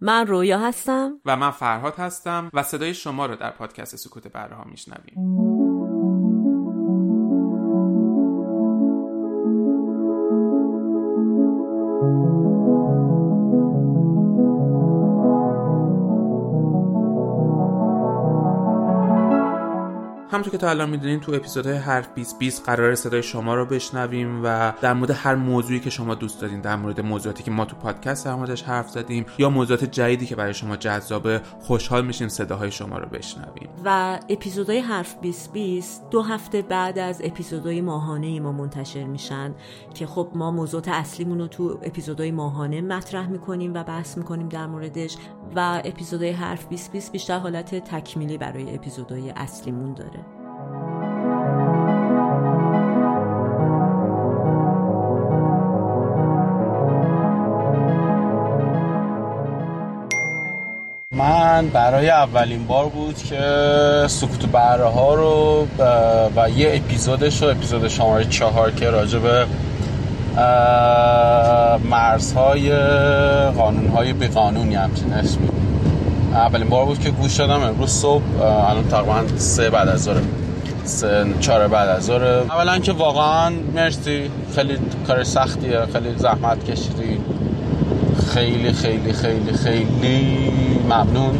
من رویا هستم. و من فرهاد هستم و صدای شما رو در پادکست سکوت بره ها میشنویم. همونطور که تا الان می‌دونین تو اپیزودهای حرف 20 20 قرار صدای شما رو بشنویم و در مورد هر موضوعی که شما دوست دارین در مورد موضوعاتی که ما تو پادکست در موردش حرف زدیم یا موضوعات جدیدی که برای شما جذابه خوشحال میشیم صداهای شما رو بشنویم. و اپیزودهای حرف 20 20 دو هفته بعد از اپیزودهای ماهانه ما منتشر میشن که خب ما موضوعات اصلیمون رو تو اپیزودهای ماهانه مطرح می‌کنیم و بحث می‌کنیم در موردش. و اپیزودهای حرف 20 20 بیشتر حالت تکمیلی برای اپیزودهای اصلیمون داره. من برای اولین بار بود که سکوت بره ها رو و یه اپیزودش رو اپیزود شماره چهار که راجع به مرزهای قانونهای بی قانونی همچین اسمی. اولین بار بود که گوش دادم امروز صبح الان تقریبا سه بعد از ظهر. سه چهار بعد از ظهر. اولا که واقعا مرسی خیلی کار سختیه خیلی زحمت کشیدی. خیلی خیلی خیلی خیلی ممنون.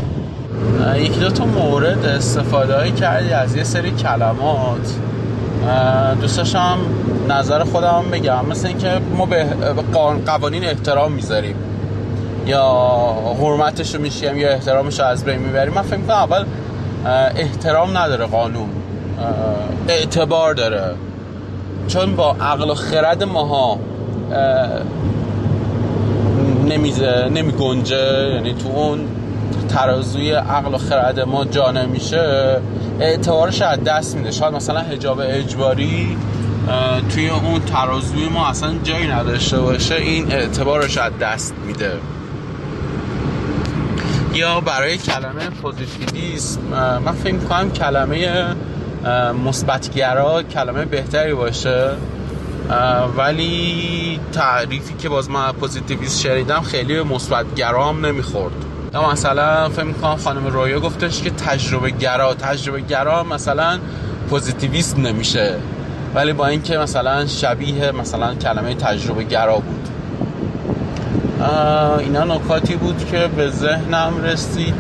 یکی دو تا مورد استفاده کردی از یه سری کلمات. دوست نظر خودم بگم. مثل اینکه ما به قوانین احترام می‌ذاریم. یا حرمتش رو میشیم یا احترامش رو از بین می‌بریم. من فکر کنم اول احترام نداره قانون. اعتبار داره. چون با عقل و خرد ماها نمیزه نمی گنجه یعنی تو اون ترازوی عقل و خرد ما جا نمیشه. اعتبارش از دست میده. شاید مثلا حجاب اجباری توی اون ترازوی ما اصلا جایی نداشته باشه. این اعتبارش از دست میده. یا برای کلمه پوزیتیویسم من فکر کنم کلمه مثبتگرا کلمه بهتری باشه. ولی تعریفی که باز من از پوزیتیویست شنیدم خیلی به مثبت گرا هم نمی‌خورد. یا مثلا فکر می‌کنم خانم رویا گفتش که تجربه گرا تجربه گرا مثلا پوزیتیویست نمیشه. ولی با اینکه مثلا شبیه مثلا کلمه تجربه گرا بود. اینا نکاتی بود که به ذهنم رسید.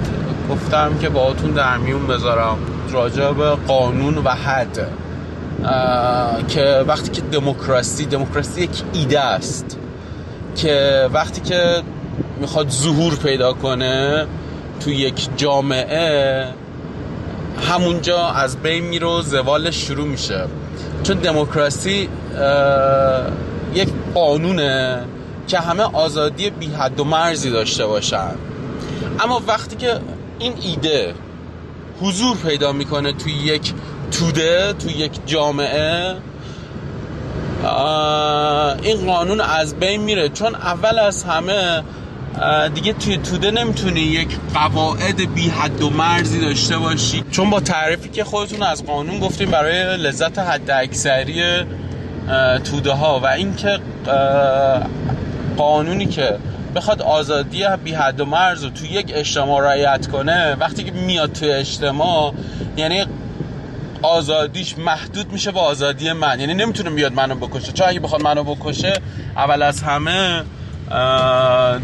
گفتم که باهاتون در میون بذارم. راجع به قانون و حد. که وقتی که دموکراسی دموکراسی یک ایده است. که وقتی که می‌خواد ظهور پیدا کنه تو یک جامعه همونجا از بین میره و زوالش شروع میشه. چون دموکراسی یک قانونه که همه آزادی بی حد و مرزی داشته باشن. اما وقتی که این ایده حضور پیدا می‌کنه توی یک توده توی یک جامعه این قانون از بین میره. چون اول از همه دیگه توی توده نمی‌تونی یک قواعد بی حد و مرزی داشته باشی. چون با تعریفی که خودتون از قانون گفتیم برای لذت حد اکثری توده ها و اینکه قانونی که بخواد آزادی بی حد و مرز رو توی یک اجتماع رعایت کنه وقتی که میاد توی اجتماع یعنی آزادیش محدود میشه با آزادی من. یعنی نمی‌تونه بیاد منو بکشه. چون اگه بخواد منو بکشه اول از همه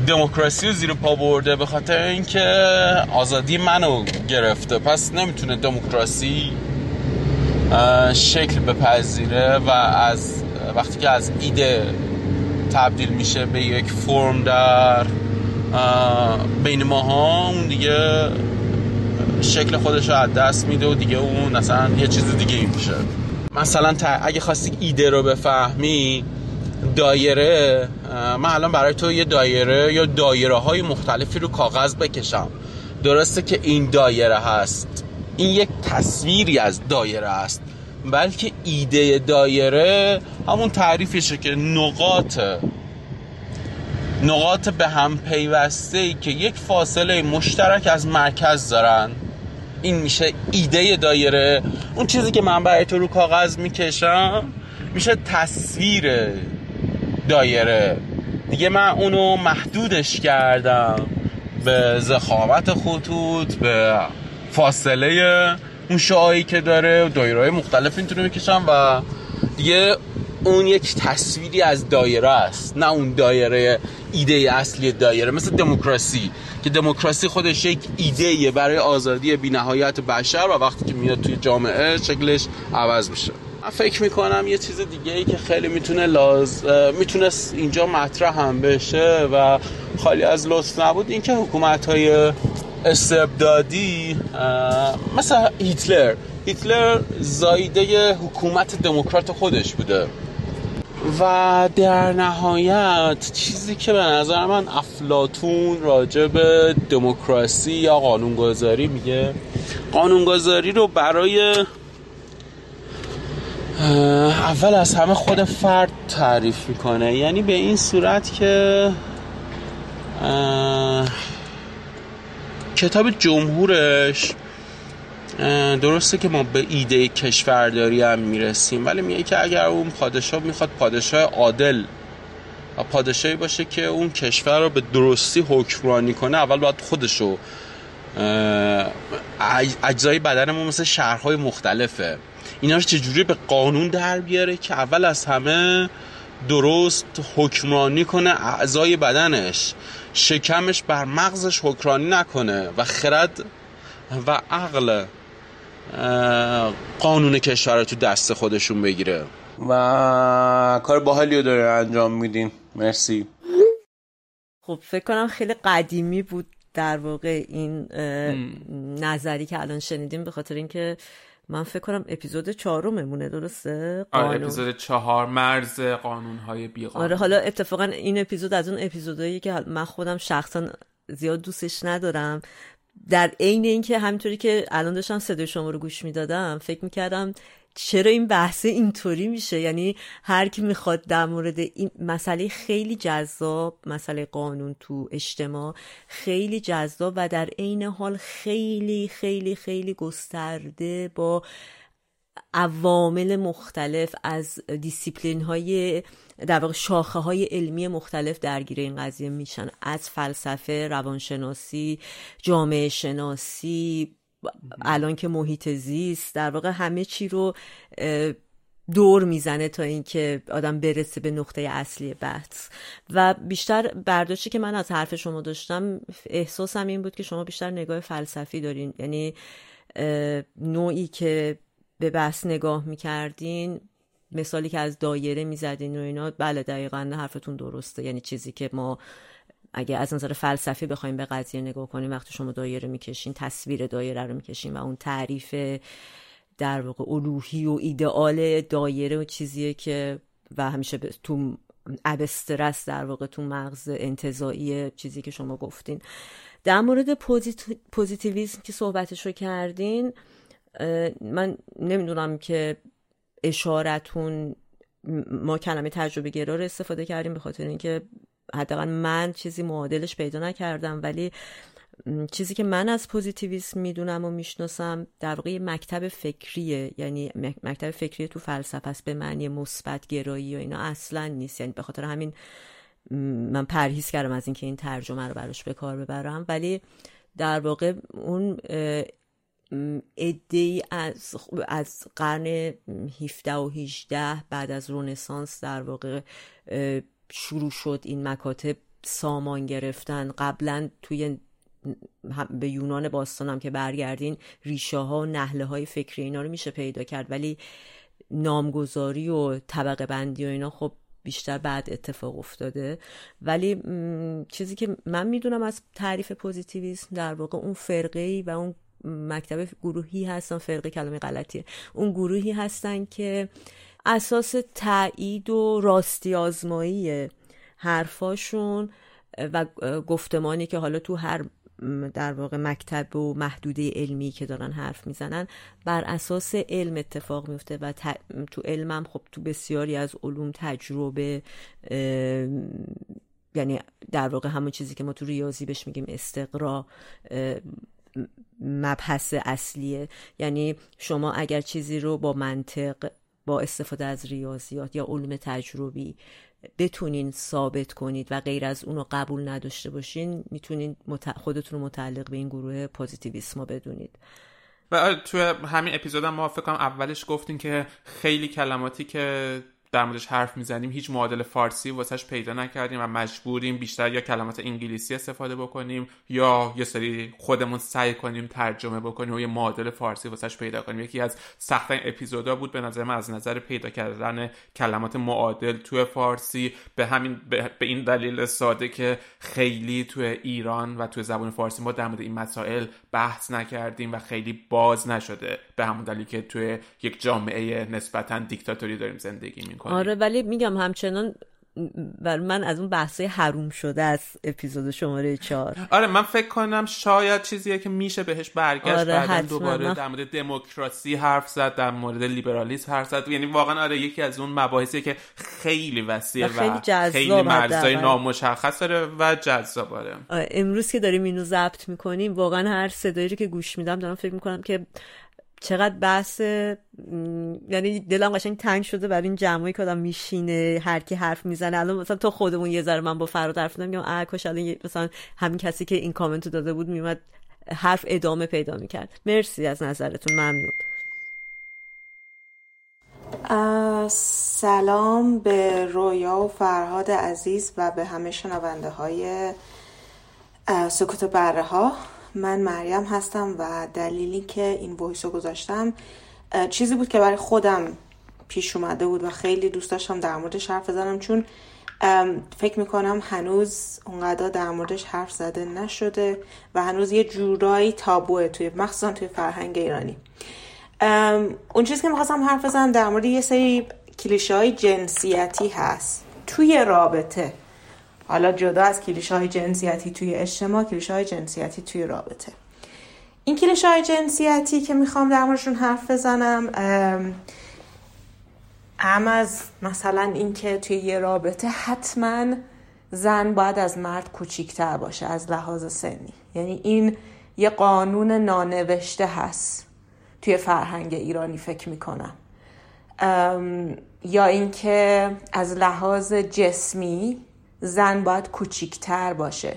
دموکراسی رو زیر پا برده به خاطر اینکه آزادی منو گرفته. پس نمی‌تونه دموکراسی شکل بپذیره و از وقتی که از ایده تبدیل میشه به یک فرم در بین ماها اون دیگه شکل خودش رو از دست میده و دیگه اون مثلا یه چیز دیگه میشه. مثلا اگه خواستی ایده رو بفهمی دایره من الان برای تو یه دایره یا دایره های مختلفی رو کاغذ بکشم. درسته که این دایره هست. این یک تصویری از دایره است. بلکه ایده دایره همون تعریفشه که نقاط نقاط به هم پیوسته ای که یک فاصله مشترک از مرکز دارن. این میشه ایده دایره. اون چیزی که من برای تو رو کاغذ می‌کشم میشه تصویر دایره. دیگه من اونو محدودش کردم. به زخامت خطوط به فاصله اون شعایی که داره دایره مختلف اینطوری می‌کشن و دیگه اون یک تصویری از دایره است. نه اون دایره ایده اصلی دایره. مثل دموکراسی. که دموکراسی خودش یک ایده برای آزادی بینهایت بشر و وقتی که میاد توی جامعه شکلش عوض میشه. من فکر می‌کنم یه چیز دیگه ای که خیلی می‌تونه لاز می‌تونست اینجا مطرح هم بشه و خالی از لطف نبود اینکه حکومت های استبدادی مثل هیتلر. هیتلر زایده حکومت دموکرات خودش بوده. و در نهایت چیزی که به نظر من افلاتون راجع به دموکراسی یا قانونگذاری میگه قانونگذاری رو برای اول از همه خود فرد تعریف می‌کنه. یعنی به این صورت که کتاب جمهورش درسته که ما به ایده کشورداری هم می‌رسیم ولی میگه که اگر اون پادشاه می‌خواد پادشاه عادل و پادشاهی باشه که اون کشور رو به درستی حکمرانی کنه اول باید خودشو اجزای بدنمون مثل شهرهای مختلفه. اینا رو چجوری به قانون در بیاره که اول از همه درست حکمرانی کنه اعضای بدنش شکمش بر مغزش حکمرانی نکنه و خرد و عقل قانون کشور رو تو دست خودشون بگیره. و کار باحالی رو داره انجام میدین مرسی. خب فکر کنم خیلی قدیمی بود. در واقع این نظری که الان شنیدیم به خاطر اینکه من فکر کنم اپیزود چهارممونه درسته؟ آره اپیزود چهار مرز قانون های بیقانون آره حالا اتفاقا این اپیزود از اون اپیزودهایی که من خودم شخصا زیاد دوستش ندارم. در عین اینکه همینطوری که الان داشتم صدای شما رو گوش می‌دادم فکر می‌کردم چرا این بحث اینطوری میشه؟ یعنی هر کی می‌خواد در مورد این مسئله خیلی جذاب مسئله قانون تو اجتماع خیلی جذاب و در عین حال خیلی خیلی خیلی گسترده با عوامل مختلف از دیسیپلین های در واقع شاخه های علمی مختلف درگیر این قضیه میشن. از فلسفه روانشناسی جامعه شناسی الان که محیط زیست در واقع همه چی رو دور می‌زنه تا اینکه آدم برسه به نقطه اصلی بحث. و بیشتر برداشتی که من از حرف شما داشتم احساسم این بود که شما بیشتر نگاه فلسفی دارین. یعنی نوعی که به بحث نگاه می‌کردین مثالی که از دایره می‌زدین و اینا بله دقیقا حرفتون درسته. یعنی چیزی که ما اگه از نظر فلسفی بخوایم به قضیه نگاه کنیم وقتی شما دایره می‌کشین تصویر دایره رو می‌کشین و اون تعریف در واقع الوهی و ایدئال دایره و چیزیه که و همیشه تو ابسترس در واقع تو مغز انتظایی چیزی که شما گفتین. در مورد پوزیتیویسم که صحبتش رو کردین من نمی‌دونم که اشارتون ما کلمه تجربه گرا رو استفاده کردیم به خاطر اینکه حداقل من چیزی معادلش پیدا نکردم ولی چیزی که من از پوزیتیویسم می‌دونم و می‌شناسم در واقع مکتب فکریه. یعنی مکتب فکری تو فلسفه است به معنی مثبت گرایی و اینا اصلا نیست. یعنی به خاطر همین من پرهیز کردم از اینکه این ترجمه رو براش به کار ببرم. ولی در واقع اون ای از از قرن 17 و 18 بعد از رونسانس در واقع شروع شد این مکاتب سامان گرفتن. قبلا توی به یونان هم که برگردین ریشه ها و نهله های فکری اینا رو میشه پیدا کرد. ولی نامگذاری و طبقه بندی و اینا خب بیشتر بعد اتفاق افتاده. ولی چیزی که من می‌دونم از تعریف پوزیتیویسم در واقع اون فرقه ای و اون مکتب گروهی هستن. فرقه کلمه غلطیه. اون گروهی هستن که اساس تایید و راستی آزمایی حرفاشون و گفتمانی که حالا تو هر در واقع مکتب و محدوده علمی که دارن حرف می‌زنن بر اساس علم اتفاق میفته و تو علمم خب تو بسیاری از علوم تجربه یعنی در واقع همون چیزی که ما تو ریاضی بهش میگیم استقرا مبحث اصلیه. یعنی شما اگر چیزی رو با منطق با استفاده از ریاضیات یا علوم تجربی بتونین ثابت کنید و غیر از اونو قبول نداشته باشین می‌تونین خودتون رو متعلق به این گروه پوزیتیویسما بدونید. و توی همین اپیزودم ما فکر اولش گفتین که خیلی کلماتی که در موردش حرف می‌زنیم هیچ معادل فارسی واسش پیدا نکردیم و مجبوریم بیشتر یا کلمات انگلیسی استفاده بکنیم یا یه سری خودمون سعی کنیم ترجمه بکنیم و یه معادل فارسی واسش پیدا کنیم. یکی از سخت اپیزودا بود به نظر من از نظر پیدا کردن کلمات معادل توی فارسی. به همین به این دلیل ساده که خیلی توی ایران و توی زبان فارسی ما در مورد این مسائل بحث نکردیم و خیلی باز نشده. به همون دلیل که توی یک جامعه نسبتا دیکتاتوری داریم زندگی می‌کنیم آره ولی میگم همچنان بر من از اون بحثای حروم شده از اپیزود شماره چهار. آره من فکر کنم شاید چیزیه که میشه بهش برگشت آره بعدا دوباره در مورد دموکراسی حرف زد در مورد لیبرالیسم حرف زد. یعنی واقعا آره یکی از اون مباحثی که خیلی وسیع و خیلی, خیلی مرزای نامشخص داره و جذاب آره. امروز که داریم اینو ضبط می‌کنیم واقعا هر صدایی که گوش میدم دارم فکر می‌کنم که چقدر بحث یعنی دلم قشنگ تنگ شده برای این جمعی که آدم میشینه هر کی حرف می‌زنه. الان مثلا تو خودمون یه ذره من با فراد حرف میگم آ کاش الان مثلا همین کسی که این کامنتو داده بود میومد حرف ادامه پیدا می‌کرد. مرسی از نظرتون ممنون. سلام به رویا و فرهاد عزیز و به همه شنونده های سکوت بره ها من مریم هستم و دلیلی که این وایس رو گذاشتم چیزی بود که برای خودم پیش اومده بود و خیلی دوست داشتم در موردش حرف بزنم چون فکر می‌کنم هنوز اونقدر در موردش حرف زده نشده و هنوز یه جورایی تابوه توی مخصوصا توی فرهنگ ایرانی. اون چیزی که می‌خواستم حرف بزنم در مورد یه سری کلیشه های جنسیتی هست. توی رابطه حالا جدا از کلیشه جنسیتی توی اجتماع کلیشه جنسیتی توی رابطه. این کلیشه جنسیتی که می‌خوام در موردشون حرف بزنم هم از مثلا اینکه توی یه رابطه حتما زن باید از مرد کوچیکتر باشه از لحاظ سنی. یعنی این یه قانون نانوشته هست توی فرهنگ ایرانی فکر می‌کنم. یا اینکه از لحاظ جسمی زن باید کوچیکتر باشه.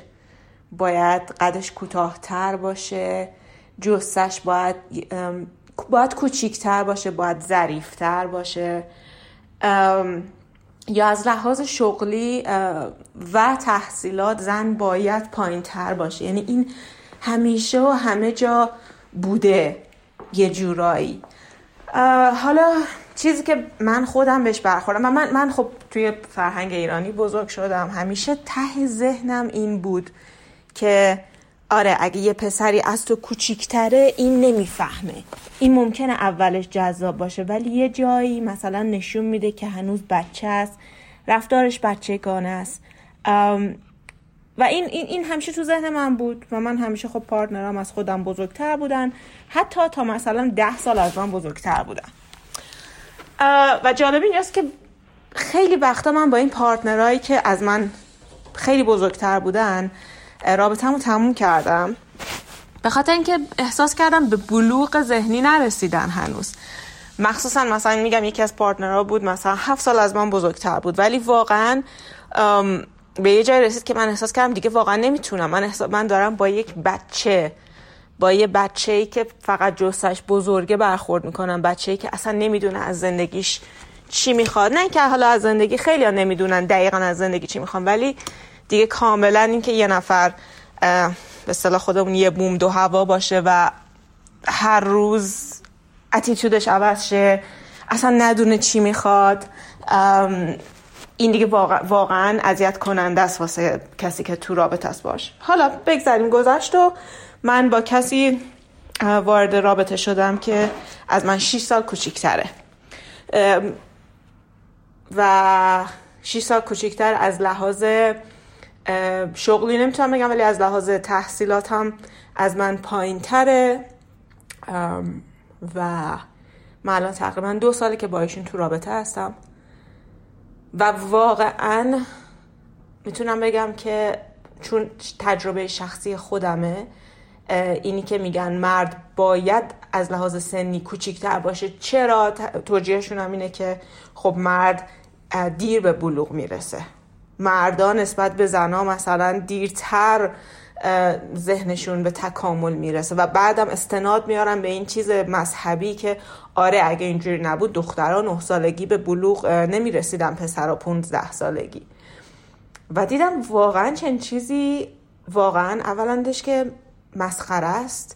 باید قدش کوتاهتر باشه. جسش باید باید کوچیکتر باشه باید ظریفتر باشه. یا از لحاظ شغلی و تحصیلات زن باید پایین تر باشه. یعنی این همیشه و همه جا بوده یه جورایی. حالا چیزی که من خودم بهش برخوردم من من خب توی فرهنگ ایرانی بزرگ شدم. همیشه ته ذهنم این بود که آره اگه یه پسری از تو کوچیکتره این نمی‌فهمه. این ممکنه اولش جذاب باشه ولی یه جایی مثلا نشون میده که هنوز بچه است رفتارش بچه است. و این, این, این همیشه تو ذهن من بود و من همیشه خب پارتنرام از خودم بزرگتر بودن. حتی تا مثلا ده سال از من بزرگتر بودن. و جالب اینجاست که خیلی وقتا من با این پارتنرهایی که از من خیلی بزرگتر بودن رابطه‌مو تموم کردم. به خاطر اینکه احساس کردم به بلوغ ذهنی نرسیدن هنوز. مخصوصا مثلا میگم یکی از پارتنرها بود مثلا هفت سال از من بزرگتر بود. ولی واقعا به یه جای رسید که من احساس کردم دیگه واقعا نمی‌تونم. من, من دارم با یک بچه با یه بچه ای که فقط جسش بزرگه برخورد می‌کنم. بچه ای که اصلا نمی‌دونه از زندگیش چی می‌خواد. نه که حالا از زندگی خیلی ها نمی‌دونن دقیقا از زندگی چی می‌خوان ولی دیگه کاملا اینکه یه نفر به صلاح خودمون یه بوم دو هوا باشه و هر روز اتیتودش عوض شه اصلا ندونه چی می‌خواد این دیگه واقعا اذیت کننده است واسه کسی که تو رابطه است باش. حالا بگذاریم گذشت و من با کسی وارد رابطه شدم که از من 6 سال کوچیکتره. و 6 سال کوچیکتر از لحاظ شغلی نمی‌تونم بگم ولی از لحاظ تحصیلات هم از من پایین تره و من الان تقریبا دو ساله که با ایشون تو رابطه هستم. و واقعا می‌تونم بگم که چون تجربه شخصی خودمه اینی که میگن مرد باید از لحاظ سنی کوچیکتر باشه. چرا؟ توجیهشون هم اینه که خب مرد دیر به بلوغ می‌رسه. مردان نسبت به زنا مثلا دیرتر ذهنشون به تکامل می‌رسه و بعدم استناد میارن به این چیز مذهبی که آره اگه اینجوری نبود دختران نه سالگی به بلوغ نمی‌رسیدن پسرها 15 سالگی. و دیدم واقعا چند چیزی واقعا اولندش که مسخره است.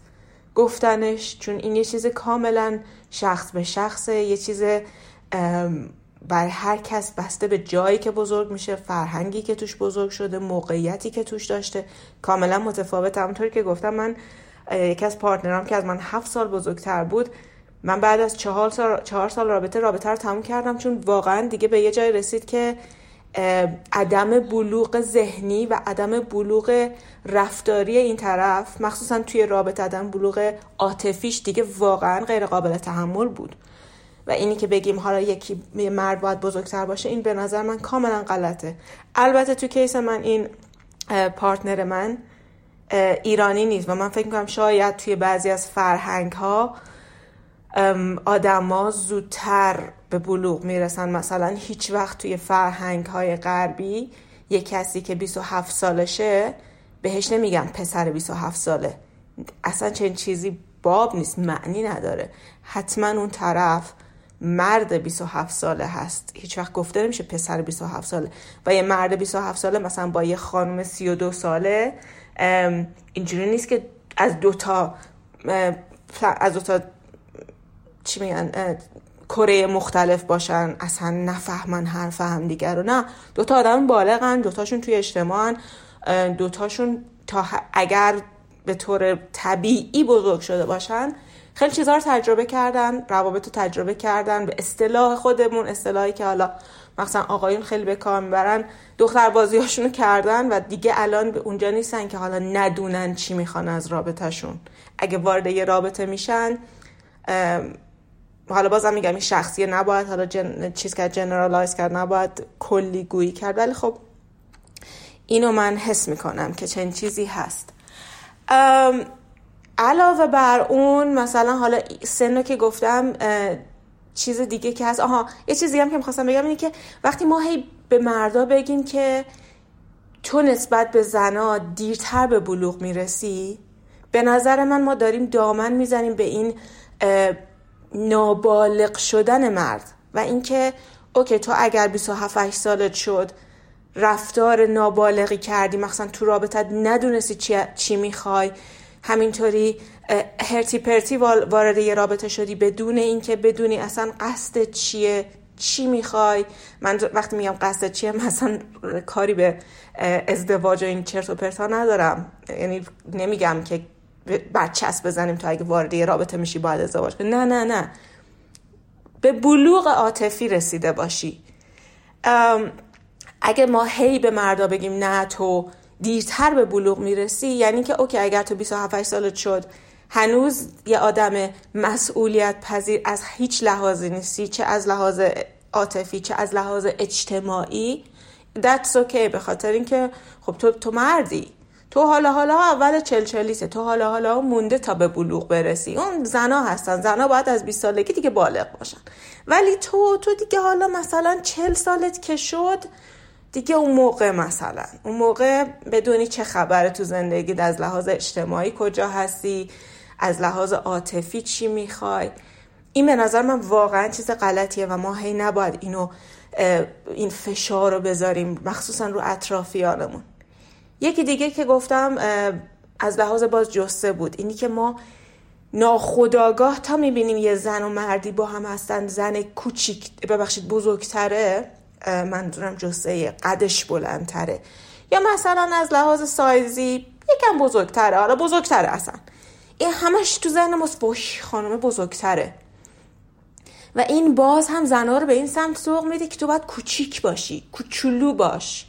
گفتنش چون این یه چیز کاملا شخص به شخصه یه چیز بر هر کس بسته به جایی که بزرگ میشه فرهنگی که توش بزرگ شده موقعیتی که توش داشته. کاملا متفاوت همونطوری که گفتم من یکی از پارتنرام که از من هفت سال بزرگتر بود من بعد از چهار سال, چهار سال رابطه رابطه رو تموم کردم. چون واقعا دیگه به یه جای رسید که عدم بلوغ ذهنی و عدم بلوغ رفتاری این طرف مخصوصا توی رابطه عدم بلوغ عاطفیش دیگه واقعا غیر قابل تحمل بود. و اینی که بگیم حالا یکی مرد باید بزرگتر باشه این به نظر من کاملا غلطه. البته تو کیس من این پارتنر من ایرانی نیست و من فکر می‌کنم شاید توی بعضی از فرهنگ ها آدما زودتر به بلوغ می‌رسن. مثلا هیچ وقت توی فرهنگ های غربی یه کسی که 27 سالشه بهش نمیگن پسر 27 ساله. اصلا چنین چیزی باب نیست معنی نداره. حتما اون طرف مرد 27 ساله هست. هیچ وقت گفته نمیشه پسر 27 ساله. و یه مرد 27 ساله مثلا با یه خانم 32 ساله اینجوری نیست که از دوتا از دوتا چی میگن کره مختلف باشن اصلا نفهمن حرف هم دیگر رو. نه دوتا آدم بالغن دوتاشون توی اجتماعن. دوتاشون تا اگر به طور طبیعی بزرگ شده باشن خیلی چیزها رو تجربه کردن روابط رو تجربه کردن به اصطلاح خودمون اصطلاحی که حالا مثلا آقایون خیلی به کار می‌برن دختر بازی کردن و دیگه الان به اونجا نیستن که حالا ندونن چی می‌خوان از رابطهشون. اگه وارد یه رابطه میشن حالا بازم میگم این شخصیه نباید حالا جن... چیز کرد جنرالایز کرد نباید کلی گویی کرد. ولی خب اینو من حس می‌کنم که چنین چیزی هست. علاوه بر اون مثلا حالا سنو که گفتم چیز دیگه که هست. آها یه چیزی هم که می‌خواستم بگم اینه که وقتی ما هی به مردا بگیم که تو نسبت به زنا دیرتر به بلوغ می‌رسی به نظر من ما داریم دامن می‌زنیم به این نابالغ شدن مرد. و اینکه اوکی تو اگر 27 سالت شد رفتار نابالغی کردی مثلا تو رابطت ندونستی چی, چی می‌خوای. همینطوری هرتی پرتی وارد یه رابطه شدی بدون اینکه بدونی اصلا قصد چیه چی می‌خوای؟ من وقتی میگم قصد چیه مثلا کاری به ازدواج و این چرت و پرتا ندارم. یعنی نمیگم که برچسب بزنیم تا اگه وارد یه رابطه میشی باید ازدواج نه نه نه. به بلوغ عاطفی رسیده باشی. اگه ما هی به مردا بگیم نه تو دیرتر به بلوغ می‌رسی یعنی که اوکی اگر تو 27 سالت شد هنوز یه آدم مسئولیت پذیر از هیچ لحاظی نیستی چه از لحاظ عاطفی چه از لحاظ اجتماعی that's okay. به خاطر اینکه خب تو تو مردی. تو حالا حالا اول چل چلیسه تو حالا حالا مونده تا به بلوغ برسی. اون زنا هستن زنا باید از 20 سالگی دیگه بالغ باشن. ولی تو تو دیگه حالا مثلا چل سالت که شد دیگه اون موقع مثلا اون موقع بدونی چه خبره تو زندگی از لحاظ اجتماعی کجا هستی از لحاظ عاطفی چی می‌خوای. این به نظر من واقعا چیز غلطیه و ما هی نباید اینو این فشار رو بذاریم مخصوصا رو اطرافیانمون. یکی دیگه که گفتم از لحاظ باز جسته بود اینی که ما ناخداگاه تا می‌بینیم یه زن و مردی با هم هستن زن کوچیک ببخشید بزرگتره منظورم جسه قدش بلندتره. یا مثلا از لحاظ سایزی یکم بزرگتره. حالا بزرگتره اصلا. این همش تو ذهن ماست. بوش خانم بزرگتره. و این باز هم زنها رو به این سمت سوق میده که تو باید کوچیک باشی. کوچولو باش.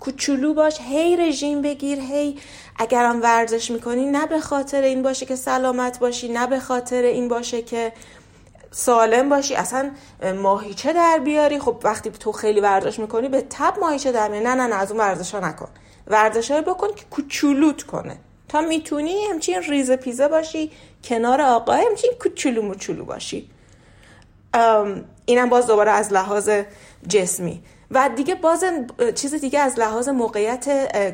کوچولو باش. هی رژیم بگیر. هی اگرم ورزش می‌کنی نه به خاطر این باشه که سلامت باشی نه به خاطر این باشه که سالم باشی اصلا ماهیچه در بیاری. خب وقتی تو خیلی ورزش می‌کنی به تب ماهیچه در میاری. نه نه نه از اون ورزش ها نکن. ورزش های بکن که کوچولوت کنه. تا می‌تونی همچین ریز پیزه باشی کنار آقا همچین کوچولو موچولو باشی. اینم باز دوباره از لحاظ جسمی. و دیگه باز چیز دیگه از لحاظ موقعیت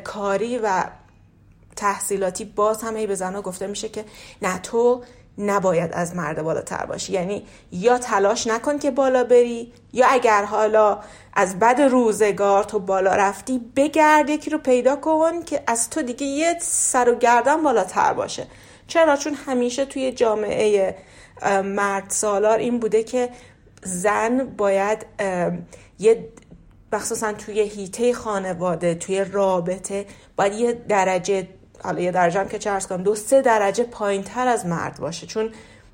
کاری و تحصیلاتی باز همه به زنها گفته میشه که نه تو نباید از مرد بالاتر باشی. یعنی یا تلاش نکن که بالا بری یا اگر حالا از بد روزگار تو بالا رفتی بگرد یکی رو پیدا کن که از تو دیگه یه سر و گردن بالاتر باشه. چرا؟ چون همیشه توی جامعه مرد سالار این بوده که زن باید یه مخصوصا توی هیته خانواده توی رابطه باید یه درجه حالا یه درجه که چه کنم دو سه درجه پایین تر از مرد باشه. چون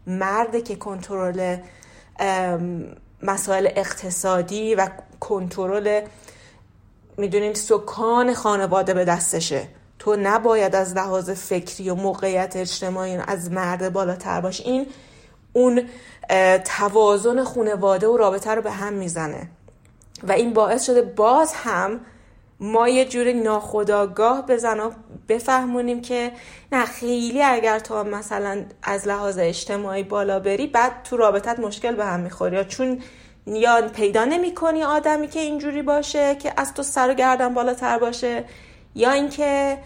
مرده که کنترل مسائل اقتصادی و کنترل می‌دونین سکان خانواده به دستشه. تو نباید از لحاظ فکری و موقعیت اجتماعی از مرد بالاتر باش. این اون توازن خانواده و رابطه رو به هم می‌زنه. و این باعث شده باز هم ما یه جوری ناخداگاه به زنها بفهمونیم که نه خیلی اگر تو مثلا از لحاظ اجتماعی بالا بری بعد تو رابطت مشکل به هم می‌خوری یا چون یا پیدا نمی کنی آدمی که اینجوری باشه که از تو سر و گردن بالاتر باشه یا اینکه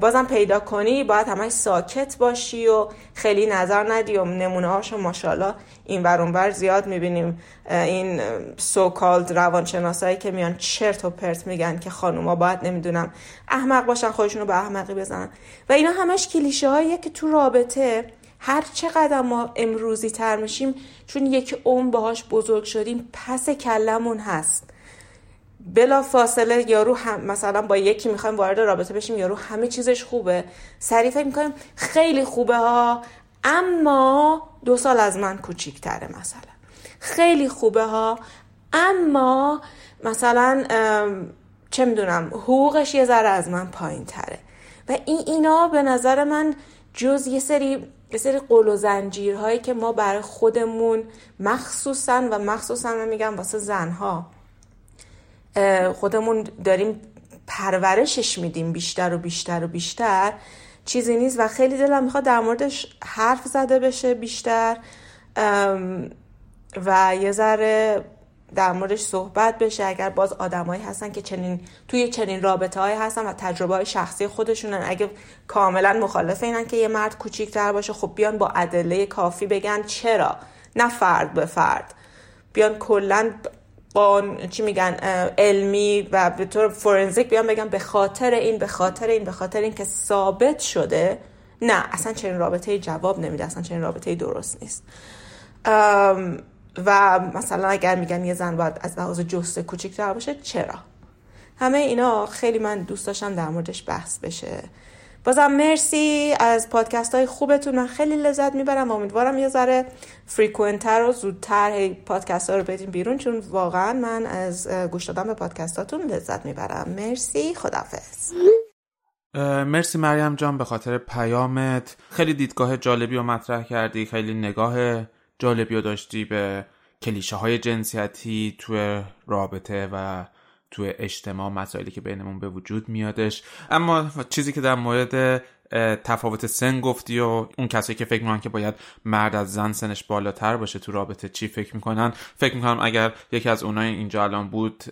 بازم پیدا کنی باید همش ساکت باشی و خیلی نظر ندی و نمونه هاشو ماشاءالله این ور زیاد می‌بینیم. این سو کالد روانشناسایی که میان چرت و پرت میگن که خانوما باید نمی‌دونم احمق باشن خودشونو به احمقی بزنن. و اینا همش کلیشه هاییه که تو رابطه هر چقدر ما امروزی تر میشیم چون یک اون باهاش بزرگ شدیم پس کلمون هست. بلا فاصله یارو هم مثلا با یکی می‌خوایم وارد رابطه بشیم یارو همه چیزش خوبه. سریع فکر می‌کنیم خیلی خوبه ها اما دو سال از من کوچیکتره مثلا. خیلی خوبه ها اما مثلا چه می‌دونم حقوقش یه ذره از من پایین تره و این اینا به نظر من جز یه سری یه سری قول و زنجیرهایی که ما برای خودمون مخصوصا و مخصوصا من میگم واسه زنها خودمون داریم پرورشش میدیم بیشتر و بیشتر و بیشتر. چیزی نیست و خیلی دلم می‌خواد در موردش حرف زده بشه بیشتر. و یه ذره در موردش صحبت بشه. اگر باز آدمایی هستن که چنین توی چنین رابطه های هستن و تجربه های شخصی خودشونن. اگه کاملا مخالف اینن که یه مرد کوچیکتر باشه خب بیان با ادله کافی بگن چرا؟ نه فرد به فرد. بیان کلا قان... چی میگن علمی و به طور فورنزیک بیان بگن به خاطر این به خاطر این به خاطر این که ثابت شده. نه اصلا چنین رابطه جواب نمیده اصلا چنین رابطه درست نیست. و مثلا اگر میگن یه زن باید از لحاظ جسته کوچیک‌تر باشه چرا؟ همه اینا خیلی من دوست داشتم در موردش بحث بشه. بازم مرسی از پادکست های خوبتون. من خیلی لذت می‌برم. امیدوارم یه ذره فریکونتر و زودتر پادکست ها رو بدیم بیرون چون واقعا من از گوش دادن به پادکست هاتون لذت می‌برم. مرسی. خدافز مرسی مریم جان به خاطر پیامت. خیلی دیدگاه جالبی رو مطرح کردی خیلی نگاه جالبی رو داشتی به کلیشه های جنسیتی توی رابطه و تو اجتماع مسائلی که بینمون به وجود میادش. اما چیزی که در مورد تفاوت سن گفتی و اون کسایی که فکر می‌کنن که باید مرد از زن سنش بالاتر باشه تو رابطه چی فکر می‌کنن؟ فکر می‌کنم اگر یکی از اونای اینجا الان بود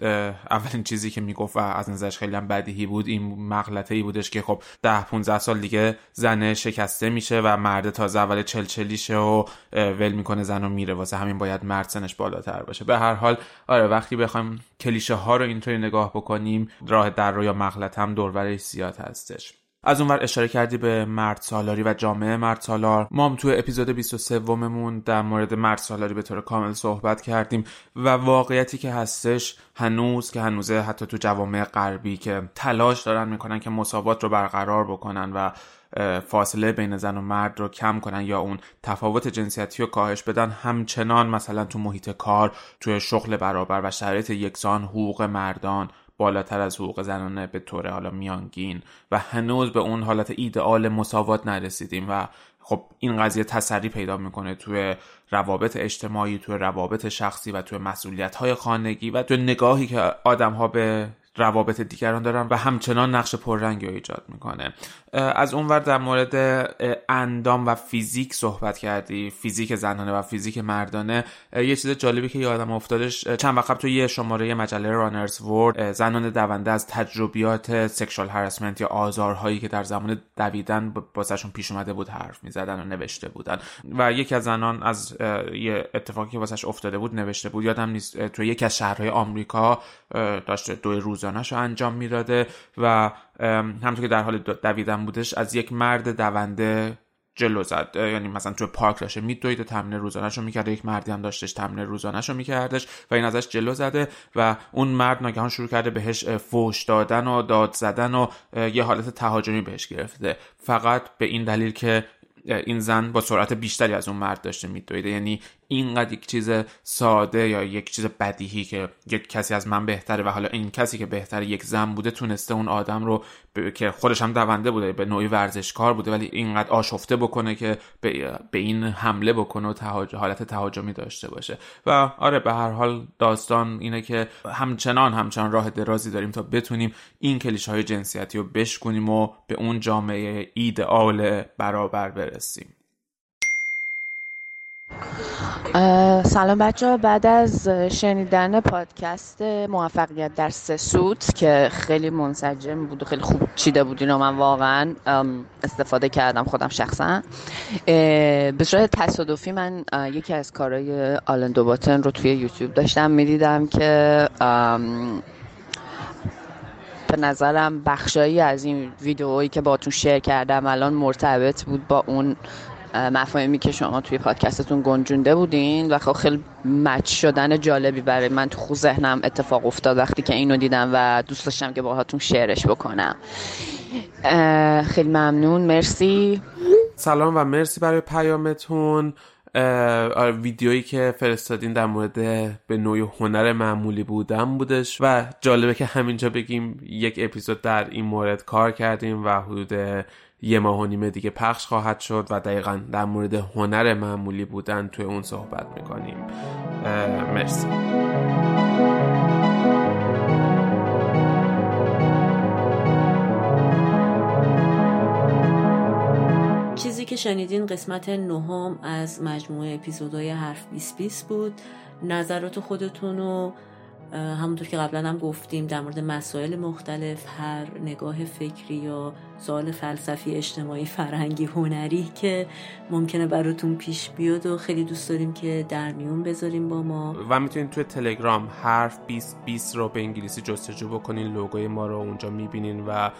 اولین چیزی که می‌گفت و از نظرش خیلی هم بدیهی بود این مغلطه ای بودش که خب ده 15 سال دیگه زنه شکسته میشه و مرد تازه اول چلچلیشه و ول می‌کنه زن و میره واسه همین باید مرد سنش بالاتر باشه. به هر حال آره وقتی بخوایم کلیشه ها رو اینطوری نگاه بکنیم راه در رو یا مغلطه هم دوربرش زیاد هستش. از اونور اشاره کردی به مرد سالاری و جامعه مرد سالار. ما هم توی اپیزود 23 وممون در مورد مرد سالاری به طور کامل صحبت کردیم و واقعیتی که هستش هنوز که هنوزه حتی تو جوامع غربی که تلاش دارن می‌کنن که مساوات رو برقرار بکنن و فاصله بین زن و مرد رو کم کنن یا اون تفاوت جنسیتی رو کاهش بدن همچنان مثلا تو محیط کار توی شغل برابر و شرایط یکسان حقوق مردان بالاتر از حقوق زنانه به طور حالا میانگین و هنوز به اون حالت ایدئال مساوات نرسیدیم و خب این قضیه تسری پیدا می‌کنه توی روابط اجتماعی توی روابط شخصی و توی مسئولیت های خانگی و توی نگاهی که آدم ها به روابط دیگران دارن و همچنان نقش پررنگی رو ایجاد می‌کنه. از اونور در مورد اندام و فیزیک صحبت کردی. فیزیک زنانه و فیزیک مردانه. یه چیز جالبی که یادم افتادش چند وقت تو یه شماره مجله رانرز ورد زنان دونده از تجربیات سکشوال هراسمنت یا آزارهایی که در زمان دویدن باسشون پیش اومده بود حرف می‌زدن و نوشته بودن. و یکی از زنان از یه اتفاقی که واسش افتاده بود نوشته بود. یادم نیست تو یکی از شهرهای آمریکا داشته دو روزانهش رو انجام می‌داده و همونطور که در حال دویدن بودش از یک مرد دونده جلو زد. یعنی مثلا تو پارک داشته میدوید و تمرین روزانهش رو می‌کرده. یک مردی هم داشتش تمرین روزانهش رو میکردش و این ازش جلو زده و اون مرد ناگهان شروع کرده بهش فوش دادن و داد زدن و یه حالت تهاجمی بهش گرفته. فقط به این دلیل که این زن با سرعت بیشتری از اون مرد داشته میدویده. یعنی اینقدر یک چیز ساده یا یک چیز بدیهی که یک کسی از من بهتره و حالا این کسی که بهتره یک زن بوده تونسته اون آدم رو که خودش هم دونده بوده به نوعی ورزشکار بوده ولی اینقدر آشفته بکنه که به, این حمله بکنه و تهاج... حالت تهاجمی داشته باشه. و آره به هر حال داستان اینه که همچنان همچنان راه درازی داریم تا بتونیم این کلیش های جنسیتی رو بشکنیم و به اون جامعه ایدئال برابر برسیم. سلام بچه بعد از شنیدن پادکست موفقیت در سه سوت که خیلی منسجم بود و خیلی خوب چیده بود اینو من واقعا استفاده کردم خودم شخصا. به صورت تصادفی من یکی از کارهای آلن دوباتن رو توی یوتیوب داشتم می‌دیدم که به نظرم بخشایی از این ویدئویی که باتون شیر کردم الان مرتبط بود با اون مفاهیمی که شما توی پادکستتون گنجونده بودین و خب خیلی مچ شدن جالبی برای من تو خود ذهنم اتفاق افتاد وقتی که اینو دیدم و دوست داشتم که باهاتون شعرش بکنم. خیلی ممنون مرسی. سلام و مرسی برای پیامتون. آره، ویدیویی که فرستادین در مورد به نوعی هنر معمولی بودن بودش و جالبه که همینجا بگیم یک اپیزود در این مورد کار کردیم و حدود یه ماه و نیمه دیگه پخش خواهد شد و دقیقا در مورد هنر معمولی بودن توی اون صحبت می‌کنیم. مرسی. چیزی که شنیدین قسمت نهم از مجموعه اپیزودهای حرف 20 بود. نظرات خودتون رو همونطور که قبلا هم گفتیم در مورد مسائل مختلف هر نگاه فکری یا سوال فلسفی اجتماعی فرهنگی هنری که ممکنه براتون پیش بیاد و خیلی دوست داریم که در میون بذاریم با ما. و می‌تونید توی تلگرام حرف 20 20 رو به انگلیسی جستجو بکنین لوگوی ما رو اونجا می‌بینین و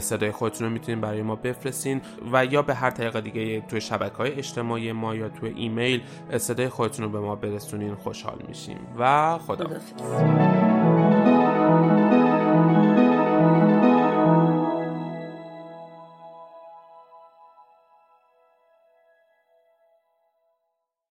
صدای خودتون رو می‌تونین برای ما بفرستین و یا به هر طریق دیگه توی شبکه های اجتماعی ما یا توی ایمیل صدای خودتون رو به ما برسونین خوشحال میشیم. و خدا, خدا Thank you.